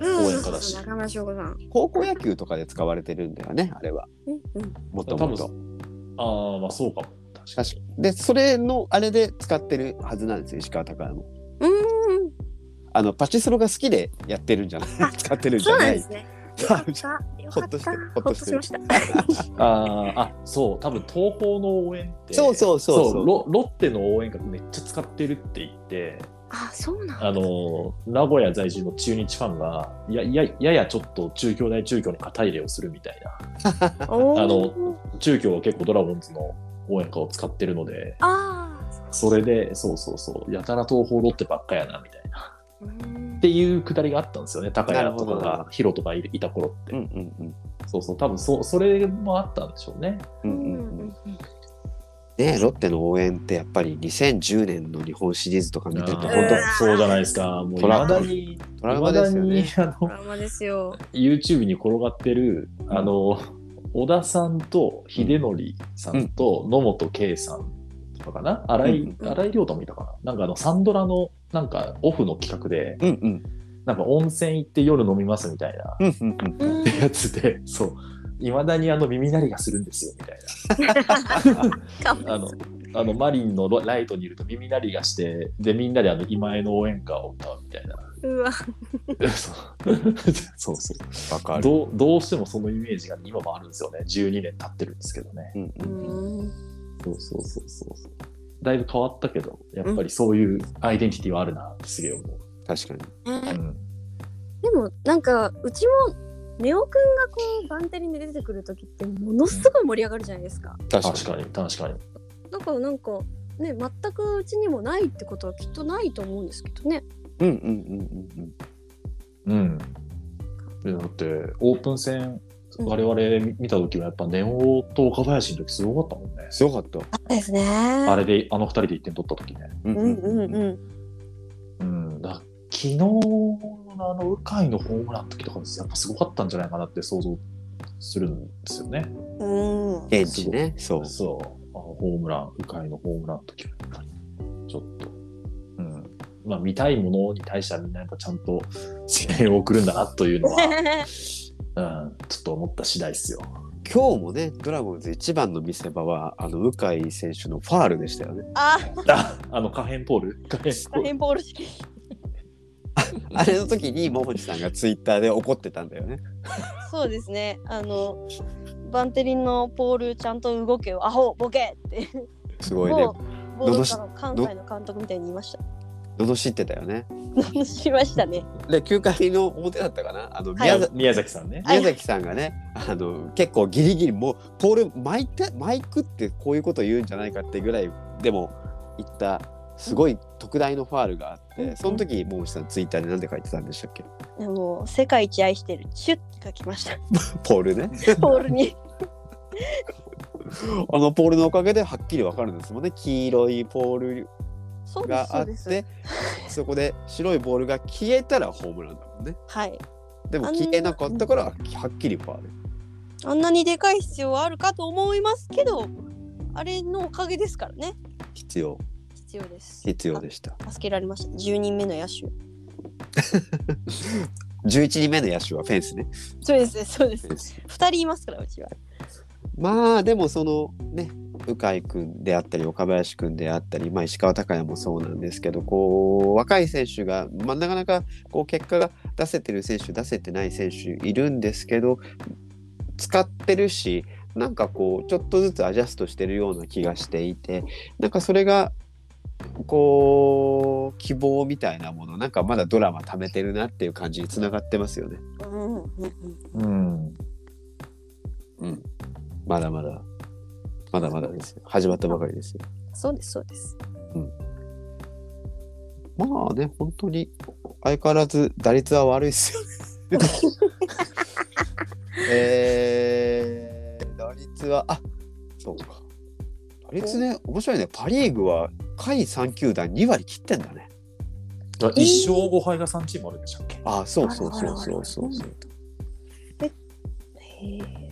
[SPEAKER 1] 応
[SPEAKER 2] 援歌だし
[SPEAKER 1] 中村翔吾さん
[SPEAKER 3] 高校野球とかで使われてるんだよねあれは
[SPEAKER 1] うんうん
[SPEAKER 3] もと
[SPEAKER 2] 多分
[SPEAKER 3] もと。
[SPEAKER 2] ああ、まあそうかも。確か
[SPEAKER 3] 確かでそれのあれで使ってるはずなんですよ石川昂弥も。
[SPEAKER 1] うーん
[SPEAKER 3] あのパチスロが好きでやってるんじゃない？*laughs* 使ってるんじ
[SPEAKER 1] そう
[SPEAKER 3] ゃない？
[SPEAKER 1] なんですね。よかった。*laughs* よかった。
[SPEAKER 3] ほっとしてる
[SPEAKER 1] ほっとしました。
[SPEAKER 2] に。*laughs* あーあ、そう、多分東宝の応援って。
[SPEAKER 3] そうそうそうそう
[SPEAKER 2] ロロッテの応援歌めっちゃ使ってるって言って、
[SPEAKER 1] あ、そうなん
[SPEAKER 2] あの名古屋在住の中日ファンがややややちょっと中京大中京に肩入れをするみたいな。*laughs* あの中京は結構ドラゴンズの応援歌を使ってるので
[SPEAKER 1] あ
[SPEAKER 2] それでそうそうそうやたら東宝ロッテばっかやなみたいな。っていうくだりがあったんですよね高谷とかがヒロとかいいた頃って、
[SPEAKER 3] うんうんうん。
[SPEAKER 2] そうそう多分そそれもあったんでしょうね。
[SPEAKER 3] うんうんうんねロッテの応援ってやっぱり2010年の日本シリーズとか見てると本当
[SPEAKER 1] うん
[SPEAKER 2] そうじゃないですか。もういま
[SPEAKER 3] ト
[SPEAKER 2] に
[SPEAKER 3] トラウマですよね。
[SPEAKER 2] 未だにあの
[SPEAKER 1] ドラマですよ。
[SPEAKER 2] YouTube に転がってる、あの、小田さんと秀則さんと野本圭さんとかかな、新井、
[SPEAKER 1] うん
[SPEAKER 2] 新井亮太もいたかな？なんかあの、サンドラのなんかオフの企画で、
[SPEAKER 3] うんうん。
[SPEAKER 2] なんか温泉行って夜飲みますみたいな
[SPEAKER 3] うんうんうん
[SPEAKER 1] うん。
[SPEAKER 2] やつで、そう、いまだにあの耳鳴りがするんですよみたい *laughs*
[SPEAKER 1] か
[SPEAKER 2] な。あの、あのマリンのライトにいると耳鳴りがして、で、みんなであの今江の応援歌を歌うみたいな。
[SPEAKER 1] うわ。*laughs*
[SPEAKER 2] そう *laughs* そうそう。
[SPEAKER 3] わかる。
[SPEAKER 2] どうどうしてもそのイメージが今もあるんですよね。12年経ってるんですけどね。
[SPEAKER 3] うん
[SPEAKER 1] う
[SPEAKER 3] うん
[SPEAKER 1] ーん。
[SPEAKER 2] そうそうそうそう。だいぶ変わったけど、やっぱりそういうアイデンティティはあるなってすげえ思う。
[SPEAKER 3] 確かに。
[SPEAKER 2] うん、
[SPEAKER 1] でもなんかうちもネオくんがこうバンテリンで出てくる時ってものすごい盛り上がるじゃないですか。
[SPEAKER 3] 確
[SPEAKER 2] 確かに、確かに。
[SPEAKER 1] だからなんかね全くうちにもないってことはきっとないと思うんですけどね。
[SPEAKER 3] うんうんうんうん
[SPEAKER 2] うん。でだって、オープン戦、
[SPEAKER 1] うん
[SPEAKER 2] 我々見た時はやっぱネオと岡林の時すごかったもんね。
[SPEAKER 3] すごかった。
[SPEAKER 1] ですね。
[SPEAKER 2] あれで、あの二人で1点取った時ね。
[SPEAKER 3] うん
[SPEAKER 1] うんうんうん。
[SPEAKER 2] うん。だ昨日のあの、鵜飼のホームランの時とかやっぱすごかったんじゃないかなって想像するんですよね。
[SPEAKER 1] うん。
[SPEAKER 3] 現地ね。そう。
[SPEAKER 2] そう、あのホームラン、鵜飼のホームランの時はやっぱり、ちょっと、うん。まあ、見たいものに対してはみんなやっぱちゃんと声援を送るんだなというのは、*laughs* うん、ちょっと思った次第ですよ。
[SPEAKER 3] 今日もね、ドラゴンズ一番の見せ場は、あの、鵜飼選手のファールでしたよね。
[SPEAKER 1] あ、*laughs*
[SPEAKER 2] あ、あの、可変ポール？可変ポール
[SPEAKER 1] 変ボール式。*laughs*
[SPEAKER 3] あれの時に、桃地さんがツイッターで怒ってたんだよね。
[SPEAKER 1] そうですね。あのバンテリンのポールちゃんと動けよ、アホボケって。
[SPEAKER 3] すごいね
[SPEAKER 1] も。うボードの関西の監督みたいに言いました。
[SPEAKER 3] 罵ってたよね。
[SPEAKER 1] しましたね。
[SPEAKER 3] で、9回の表だったかな？あの、
[SPEAKER 1] はい
[SPEAKER 3] 宮崎
[SPEAKER 2] 宮崎さんね。
[SPEAKER 1] はい
[SPEAKER 3] 宮崎さんがね、あの結構ギリギリもうポール巻いてマイクってこういうこと言うんじゃないかってぐらいでも言ったすごい特大のファールがあって、
[SPEAKER 1] うん。
[SPEAKER 3] その時桃地さんツイッターで何で書いてたんでしたっけ？
[SPEAKER 1] でも世界一愛してるチュッて書きました。*laughs*
[SPEAKER 3] ポールね。
[SPEAKER 1] ポールに。*laughs*
[SPEAKER 3] あのポールのおかげではっきりわかるんですもんね。黄色いポールがあってそこで白いボールが消えたらホームランだもんね。
[SPEAKER 1] はい。
[SPEAKER 3] でも消えなかったからはっきりファール。
[SPEAKER 1] あんなにでかい必要はあるかと思いますけどあれのおかげですからね。
[SPEAKER 3] 必要
[SPEAKER 1] 必要です。
[SPEAKER 3] 必要でした。
[SPEAKER 1] あ助けられました。10人目の野手。*laughs*
[SPEAKER 3] 11人目の野手はフェンスね。
[SPEAKER 1] そうですそうです。
[SPEAKER 3] フェンス。
[SPEAKER 1] 2人いますからうちは。
[SPEAKER 3] まあでもそのね鵜飼君であったり岡林君であったり、まあ、石川昂弥もそうなんですけどこう若い選手が、まあ、なかなかこう結果が出せてる選手出せてない選手いるんですけど使ってるしなんかこうちょっとずつアジャストしてるような気がしていてなんかそれがこう希望みたいなものなんかまだドラマ貯めてるなっていう感じにつながってますよね。
[SPEAKER 1] うんうんうん
[SPEAKER 2] うん。
[SPEAKER 3] うん、まだまだまだまだですよ始まったばかりですよ。
[SPEAKER 1] そうですそうです
[SPEAKER 3] まあね、本当に相変わらず打率は悪いですよね。*laughs* えー、打率は、あそうか。打率ね、面白いね。パ・リーグは下位3球団2割切ってんだね。
[SPEAKER 2] あ一勝5敗が3チームあるんでしたっけ？
[SPEAKER 3] あそうそうそうそうそうそう。
[SPEAKER 1] へえ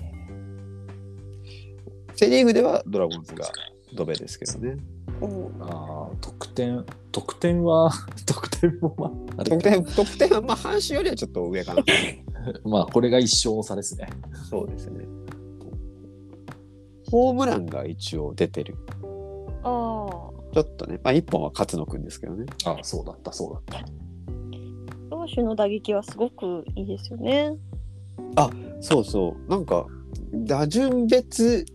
[SPEAKER 3] セ・リーグではドラゴンズがドベですけどね。
[SPEAKER 1] うん
[SPEAKER 2] ああ、得点、得点は、*laughs* 得点もまあ、
[SPEAKER 3] 得点、得点はまあ阪神よりはちょっと上かな。*laughs*
[SPEAKER 2] まあ、これが一勝差ですね。
[SPEAKER 3] そうですね。ホームランが一応出てる。
[SPEAKER 1] あ
[SPEAKER 3] ちょっとね、まあ1本は勝野くんですけどね。
[SPEAKER 2] ああ、そうだった、そうだった。
[SPEAKER 1] あ投手の打撃はすごくいいですよね
[SPEAKER 3] そうそう。なんか、打順別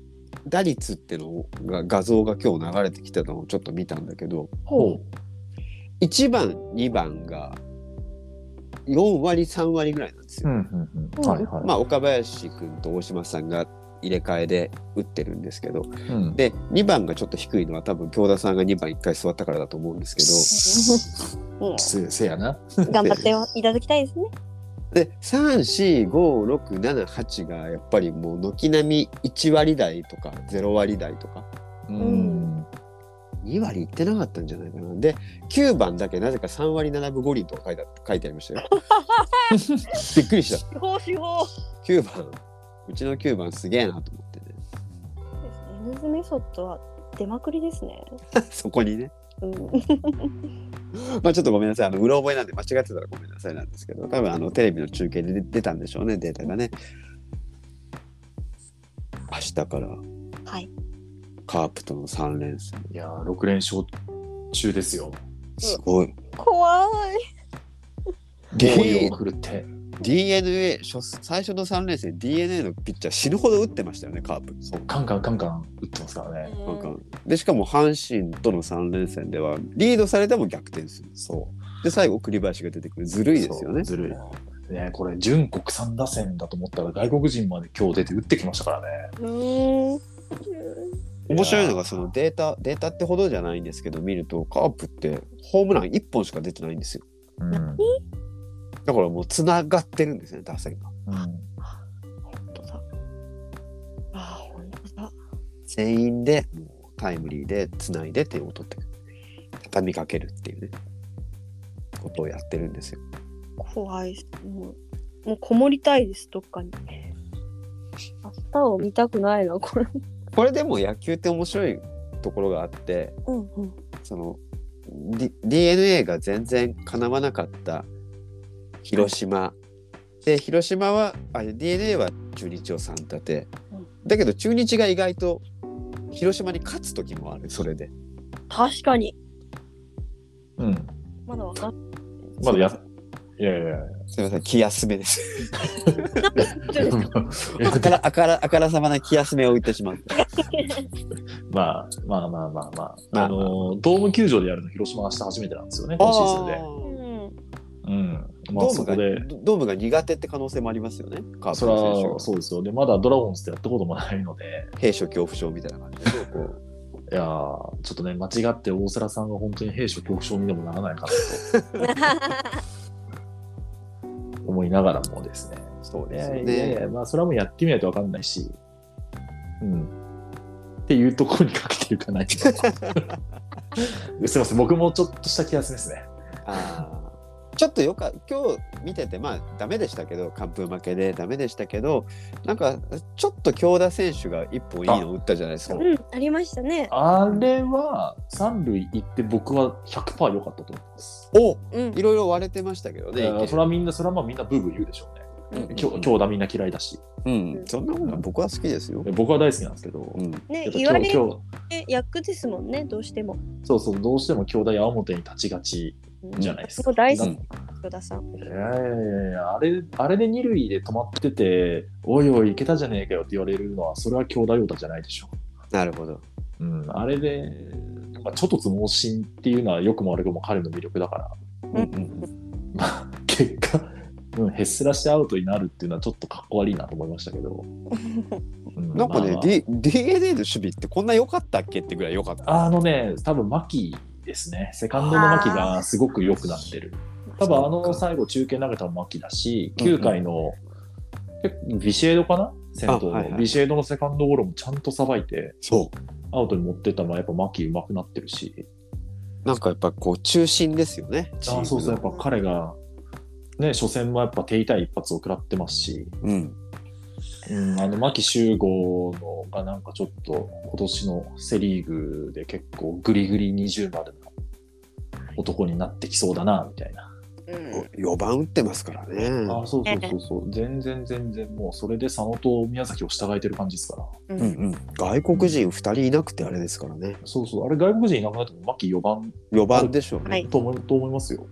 [SPEAKER 3] 打率ってのが画像が今日流れてきてたのをちょっと見たんだけど、
[SPEAKER 2] ほ
[SPEAKER 3] 1番、2番が4割、3割ぐらいなんです
[SPEAKER 2] う。う
[SPEAKER 3] よ。
[SPEAKER 2] ん、うん、うん。はい、はい。
[SPEAKER 3] まあ、岡林君と大島さんが入れ替えで打ってるんですけど、
[SPEAKER 2] うん、
[SPEAKER 3] で、2番がちょっと低いのは多分、京田さんが2番1回座ったからだと思うんですけど、
[SPEAKER 1] も *laughs*
[SPEAKER 2] せせやな。
[SPEAKER 1] う頑張っていただきたいですね。
[SPEAKER 3] で34567がやっぱりもう軒並み1割台とか0割台とか。
[SPEAKER 2] うん。
[SPEAKER 3] 2割いってなかったんじゃないかな。で9番だけなぜか3割7分5厘とか書いてあ書いてありましたよ。*laughs* びっくりした。
[SPEAKER 1] 司法司法
[SPEAKER 3] 9番うちの9番すげえなと思ってね。
[SPEAKER 1] エヌズメソッドは出まくりですね。*laughs*
[SPEAKER 3] そこにね。
[SPEAKER 1] うん。*laughs*
[SPEAKER 3] まあちょっとごめんなさい。あのうろ覚えなんで間違ってたらごめんなさいなんですけど多分あのテレビの中継で出出たんでしょうねデータがね。明日から。
[SPEAKER 1] はい。
[SPEAKER 3] カープとの3連戦。
[SPEAKER 2] いやー、6連勝中ですよ。
[SPEAKER 3] すごい。
[SPEAKER 1] 怖い。
[SPEAKER 2] 猛
[SPEAKER 3] D
[SPEAKER 2] 威を振るって。
[SPEAKER 3] DNA 初最初の3連戦 DNA のピッチャー死ぬほど打ってましたよねカープ
[SPEAKER 2] そう、カンカンカンカン打ってますからね。
[SPEAKER 3] なんかでしかも阪神との3連戦ではリードされても逆転する
[SPEAKER 2] そう。
[SPEAKER 3] で最後栗林が出てくるずるいですよね
[SPEAKER 2] そうずるい。ね、これ、純国産打線だと思ったら、外国人まで今日出て打ってきましたからね。
[SPEAKER 1] うーん
[SPEAKER 3] 面白いのがそのデータデータってほどじゃないんですけど見るとカープってホームラン1本しか出てないんですよ
[SPEAKER 2] うん。
[SPEAKER 3] だからもうつながってるんですね打線が。
[SPEAKER 2] うん。
[SPEAKER 1] 本当だあ本当だ。
[SPEAKER 3] 全員でもうタイムリーでつないで点を取って畳みかけるっていうねことをやってるんですよ。
[SPEAKER 1] 怖いです。もうもうこもりたいですどっかに。明日を見たくないなこれ。
[SPEAKER 3] これでも野球って面白いところがあって
[SPEAKER 1] うんうん。
[SPEAKER 3] その、D、DNA が全然かなわなかった広島。で広島はあ DNA は中日を3立て。
[SPEAKER 1] うん。
[SPEAKER 3] だけど中日が意外と広島に勝つ時もあるそれで。
[SPEAKER 1] 確かに。
[SPEAKER 2] うん。
[SPEAKER 1] まだわかん
[SPEAKER 2] まだや、いやいやいや。
[SPEAKER 3] すみません気休めです。
[SPEAKER 2] い *laughs* や
[SPEAKER 3] あからあからあからさまな気休めを言ってしまった *laughs*
[SPEAKER 2] まあまあまあまあ。まあ、
[SPEAKER 3] まあ。
[SPEAKER 2] あのドーム球場でやるの広島は明日初めてなんですよね、今シーズンで。
[SPEAKER 1] うん。
[SPEAKER 2] うん。まあ
[SPEAKER 3] ドームがドームが苦手って可能性もありますよね。カープ
[SPEAKER 2] それは。そうですよ。で、まだドラゴンズってやったこともないので、
[SPEAKER 3] 兵所恐怖症みたいな感じで
[SPEAKER 2] いやーちょっとね、間違って大瀬良さんが本当に兵所恐怖症にでもならないかなと。*laughs* 思いながらもですね。
[SPEAKER 3] そう
[SPEAKER 2] い
[SPEAKER 3] ですよ
[SPEAKER 2] やいやい
[SPEAKER 3] ね
[SPEAKER 2] や、まあそれはもうやってみないとわかんないし、うん。っていうところにかけてるかない *laughs* すいません僕もちょっとした気がするんですね。
[SPEAKER 3] あーちょっとよか今日見ててまあダメでしたけど完封負けでダメでしたけどなんかちょっと京田選手が一本いいの打ったじゃないですか
[SPEAKER 2] あ。
[SPEAKER 1] うん、ありましたね。
[SPEAKER 2] あれは三塁行って僕は100%良かったと思います。
[SPEAKER 3] お
[SPEAKER 1] うん
[SPEAKER 3] い。ろいろ割れてましたけどね。
[SPEAKER 2] それはみんなそれはまあみんなブーブー言うでしょうね。
[SPEAKER 3] うん
[SPEAKER 2] きょ強打みんな嫌いだし
[SPEAKER 3] うん、そんなもんは僕は好きですよ。
[SPEAKER 2] 僕は大好きなんですけど、
[SPEAKER 3] うん、
[SPEAKER 1] ね、言われ
[SPEAKER 2] 強強
[SPEAKER 1] て役ですもんね、どうしても。
[SPEAKER 2] そうそうどうしても強打矢面に立ちがち
[SPEAKER 1] うん
[SPEAKER 2] じゃないですか。
[SPEAKER 1] 大好き
[SPEAKER 3] うん、
[SPEAKER 1] 京田さん。
[SPEAKER 2] いやいやいやあれあれで二塁で止まってて「おいおいいけたじゃねえかよ」って言われるのはそれは強打用打じゃないでしょ。
[SPEAKER 3] なるほど。
[SPEAKER 2] うん、あれで、まあ、ちょっとつ盲信っていうのはよくも悪くも彼の魅力だから、
[SPEAKER 3] うんうん
[SPEAKER 2] まあ、結果、うん、へっすらしてアウトになるっていうのはちょっとかっこ悪いなと思いましたけど。うん
[SPEAKER 3] なんかね、
[SPEAKER 2] まあまあ
[SPEAKER 3] D、DNA の守備ってこんな良かったっけってぐらい良かった。
[SPEAKER 2] あのね、多分牧ですね。セカンドの牧がすごく良くなってる。多分あの最後中継投げたの牧だし、
[SPEAKER 3] うんうん
[SPEAKER 2] 9回の、結構ビシエドかな？先頭の、
[SPEAKER 3] あはいはい
[SPEAKER 2] ビシエドのセカンドゴロもちゃんとさばいて、
[SPEAKER 3] そう。
[SPEAKER 2] アウトに持ってったのはやっぱ牧上手くなってるし、
[SPEAKER 3] なんかやっぱこう中心ですよね。
[SPEAKER 2] あそうそう、やっぱ彼が、ね、初戦もやっぱ手痛い一発を食らってますし、
[SPEAKER 3] うん。
[SPEAKER 2] うん、あの牧秀悟のがなんかちょっと今年のセ・リーグで結構グリグリ二重丸の男になってきそうだなみたいな。
[SPEAKER 1] うん
[SPEAKER 3] 4番打ってますからね。
[SPEAKER 2] あそうそうそうそう全然全然もうそれで佐野と宮崎を従えてる感じですから。
[SPEAKER 1] う
[SPEAKER 3] うんんうん、外国人2人いなくてあれですからね。
[SPEAKER 2] そうそうあれ外国人いなくなっても牧4番
[SPEAKER 3] 4番でしょうね。
[SPEAKER 1] はい
[SPEAKER 2] と思いと思いますよ。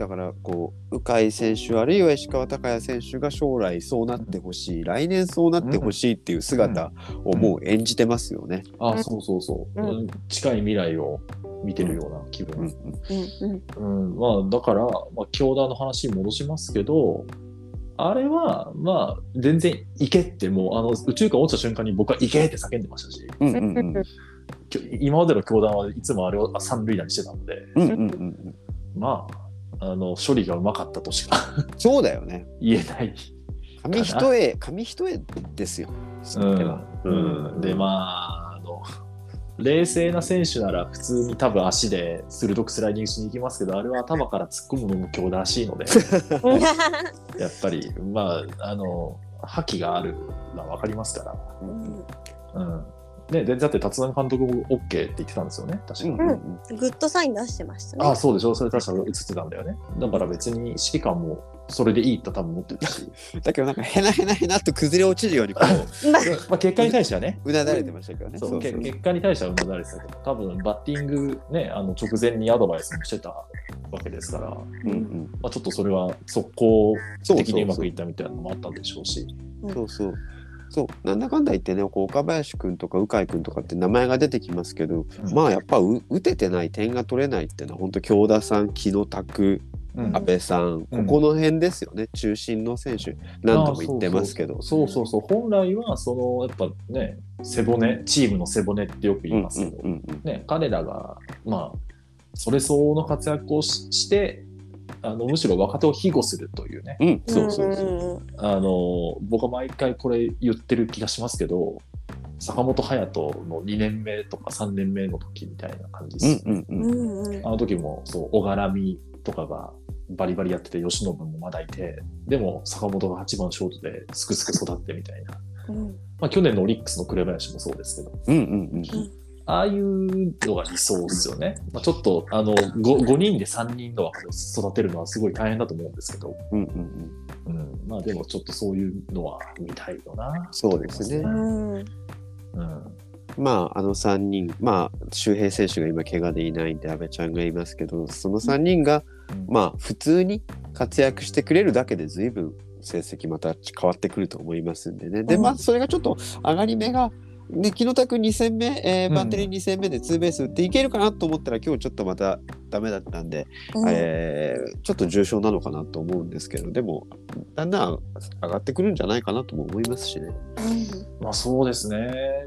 [SPEAKER 3] だからこう鵜飼選手あるいは石川昂弥選手が将来そうなってほしい来年そうなってほしいっていう姿をもう演じてますよね。
[SPEAKER 2] あ、
[SPEAKER 1] うん。
[SPEAKER 2] そうそうそう、
[SPEAKER 1] うん。
[SPEAKER 2] 近い未来を見てるような気分。
[SPEAKER 3] うん。うん
[SPEAKER 1] うん
[SPEAKER 2] うん、まあだから、まあ、強打の話に戻しますけど、あれは、まあ、全然行けって、もう、あの、宇宙間落ちた瞬間に僕は行けって叫んでましたし、
[SPEAKER 3] うんうんうん。
[SPEAKER 2] きょ今までの強打はいつもあれを三塁打にしてたので、
[SPEAKER 3] うんうんうん。
[SPEAKER 2] まあ、あの、処理がうまかったとしか *laughs*
[SPEAKER 3] そうだよね。
[SPEAKER 2] 言えない。
[SPEAKER 3] 紙一重紙一重ですよ。
[SPEAKER 2] うんうん、で、まあ、あの、冷静な選手なら普通に多分足で鋭くスライディングしに行きますけど、あれは頭から突っ込むのも強打らしいので、*laughs* やっぱり、まあ、あの、覇気があるのは分かりますから。うん。ね、でだって立浪監督も OK って言ってたんですよね、確か。
[SPEAKER 3] うんうんうん
[SPEAKER 1] グッドサイン出してましたね。
[SPEAKER 2] ああ、そうでしょそれ確か映ってたんだよね。だから別に指揮官もそれでいいって多分思ってたし。*laughs*
[SPEAKER 3] だけどなんかへなへなへなっと崩れ落ちるようにこう
[SPEAKER 1] まあ
[SPEAKER 2] まあ結果に対してはね、
[SPEAKER 3] うなだれてましたけどね。
[SPEAKER 2] そう
[SPEAKER 3] そうそう
[SPEAKER 2] け結果に対してはうなだれてたけど、多分バッティングね、あの直前にアドバイスもしてたわけですから、
[SPEAKER 3] うんうん
[SPEAKER 2] まあ、ちょっとそれは速攻的にうまくいったみたいなのもあったんでしょうし。
[SPEAKER 3] そうそう。そうなんだかんだ言ってねこう岡林君とか鵜飼君とかって名前が出てきますけど、
[SPEAKER 2] うん。
[SPEAKER 3] まあやっぱう打ててない点が取れないっていうのは本当京田さん木野拓
[SPEAKER 2] うん。
[SPEAKER 3] 阿部さん、
[SPEAKER 2] うん。
[SPEAKER 3] ここの辺ですよね中心の選手何度も言ってますけど。
[SPEAKER 2] そうそう。そう本来はそのやっぱね背骨チームの背骨ってよく言いますけど、
[SPEAKER 3] うんうんうん。
[SPEAKER 2] ね、彼らがまあそれ相応の活躍をししてあのむしろ若手を庇護するというね。
[SPEAKER 3] うん、うん、そうそう。そう。
[SPEAKER 1] うん。
[SPEAKER 2] あの僕は毎回これ言ってる気がしますけど坂本勇人の2年目とか3年目の時みたいな感じです、
[SPEAKER 3] うんうん
[SPEAKER 1] う
[SPEAKER 3] うん
[SPEAKER 1] んうん。
[SPEAKER 2] あの時もそう小柄みとかがバリバリやってて吉信もまだいてでも坂本が8番ショートですくすく育ってみたいな、
[SPEAKER 1] うん。
[SPEAKER 2] まあ、去年のオリックスの紅林もそうですけど。
[SPEAKER 3] うんうん。うん
[SPEAKER 2] ああいうのが理想ですよね。まあ、ちょっとあの 5, 5人で3人の若手を育てるのはすごい大変だと思うんですけど、
[SPEAKER 3] うんうんうん。
[SPEAKER 2] うん、まあでもちょっとそういうのは見たいよな。
[SPEAKER 3] そうですね。
[SPEAKER 1] うん。
[SPEAKER 2] うん、
[SPEAKER 3] まああの3人まあ周平選手が今怪我でいないんで阿部ちゃんがいますけどその3人が、まあ普通に活躍してくれるだけで随分成績また変わってくると思いますんでね。で
[SPEAKER 1] うん。
[SPEAKER 3] まあそれがちょっと上がり目がで木野田君2戦目、えー
[SPEAKER 2] うん。
[SPEAKER 3] バッテリー2戦目でツーベース打っていけるかなと思ったら今日ちょっとまたダメだったんで、
[SPEAKER 1] うん
[SPEAKER 3] えーちょっと重症なのかなと思うんですけどでもだんだん上がってくるんじゃないかなとも思いますしね。
[SPEAKER 2] まあそうですね。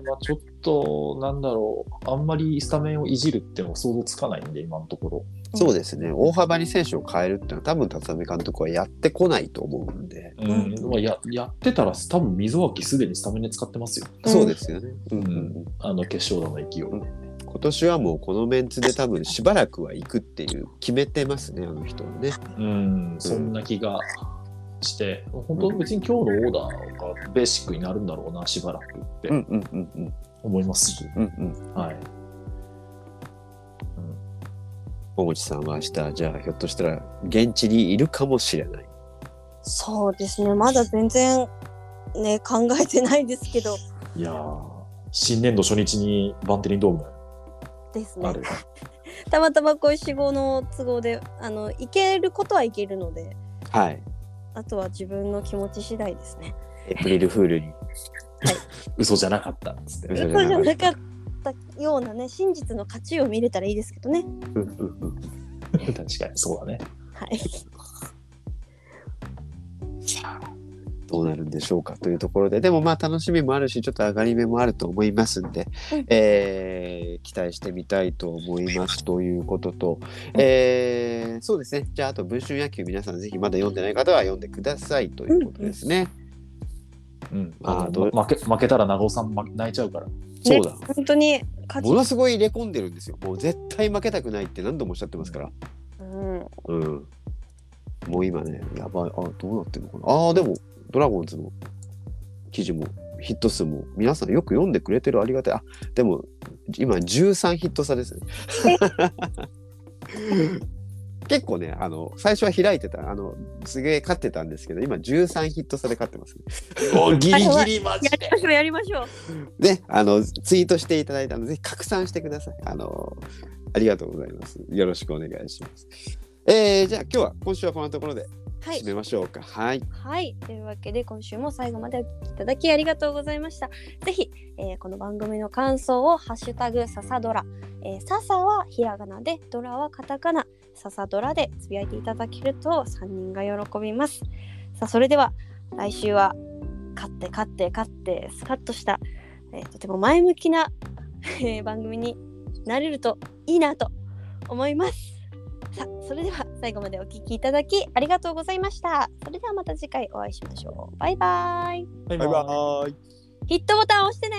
[SPEAKER 2] まあちょっと、なんだろう。あんまりスタメンをいじるっていうのは想像つかないんで、今のところ。
[SPEAKER 3] そうですね大幅に選手を変えるっていうのは多分立浪監督はやってこないと思うんで、
[SPEAKER 2] うん。まあややってたら、多分溝脇すでにスタメンで使ってますよ。
[SPEAKER 1] うん
[SPEAKER 3] そうですよね。うんうんうん
[SPEAKER 2] あの決勝打の勢い。
[SPEAKER 3] 今年はもうこのメンツで多分しばらくは行くっていう決めてますねあの人はね。
[SPEAKER 2] うん、そんな気がして、本当別に今日のオーダーがベーシックになるんだろうな、しばらくって思いますし。
[SPEAKER 3] うんうん。
[SPEAKER 2] はい。
[SPEAKER 3] 大持さんは明日じゃあひょっとしたら現地にいるかもしれない。
[SPEAKER 1] そうですねまだ全然ね考えてないですけど
[SPEAKER 2] いやー、新年度初日にバンテリンドーム
[SPEAKER 1] ですね。*laughs* たまたまこういう死亡の都合であの行けることは行けるので
[SPEAKER 3] はい。
[SPEAKER 1] あとは自分の気持ち次第ですね
[SPEAKER 3] エイプリルフールに。*laughs*
[SPEAKER 2] 嘘じゃなかったっつって。
[SPEAKER 3] 嘘
[SPEAKER 1] じゃなかったようなね真実の勝ちを見れたらいいですけどね
[SPEAKER 3] うんうんうん
[SPEAKER 2] 確かに、そうだね。
[SPEAKER 1] はい
[SPEAKER 3] どうなるんでしょうかというところででもまあ楽しみもあるしちょっと上がり目もあると思いますんで、
[SPEAKER 1] うん
[SPEAKER 3] えー期待してみたいと思いますということと、えーそうですねじゃああと文春野球皆さんぜひまだ読んでない方は読んでくださいということですね。
[SPEAKER 2] うん。
[SPEAKER 3] あー
[SPEAKER 2] あ負け負けたら長尾さんま泣いちゃうから。
[SPEAKER 3] そうだ
[SPEAKER 1] 本当に
[SPEAKER 3] ものすごい入れ込んでるんですよ。もう絶対負けたくないって何度もおっしゃってますから。
[SPEAKER 1] うん
[SPEAKER 3] うん。もう今ね、やばい。あ、どうなってるのかな。ああ、でも、ドラゴンズの記事も、ヒット数も、皆さんよく読んでくれてるありがたい。あ、でも、今、13ヒット差ですね。*laughs* 結構ね、あの、最初は開いてた、あの、すげえ勝ってたんですけど、今、13ヒット差で勝ってますね。*laughs*
[SPEAKER 2] おギリギリマジで
[SPEAKER 1] やりま。しょうやりましょう
[SPEAKER 3] ね、あの、ツイートしていただいたので、ぜひ拡散してください。あの、ありがとうございます。よろしくお願いします。えー、じゃあ今日は、今週はこのところで
[SPEAKER 1] はい
[SPEAKER 3] 締めましょうか。はい。
[SPEAKER 1] はい。というわけで、今週も最後までお聞きいただきありがとうございました。ぜひ、えーこの番組の感想を、ハッシュタグ、ささドラ。えー、ささはひらがなで、ドラはカタカナ。ささドラでつぶやいていただけると3人が喜びます。さあ、それでは、来週は、勝って勝って勝って、スカッとした、えーとても前向きな、えー番組になれるといいなと思います。さあ、それでは最後までお聞きいただきありがとうございました。それではまた次回お会いしましょう。バイバイ。
[SPEAKER 2] バイ
[SPEAKER 3] バイバーイ。
[SPEAKER 1] ヒットボタン押してね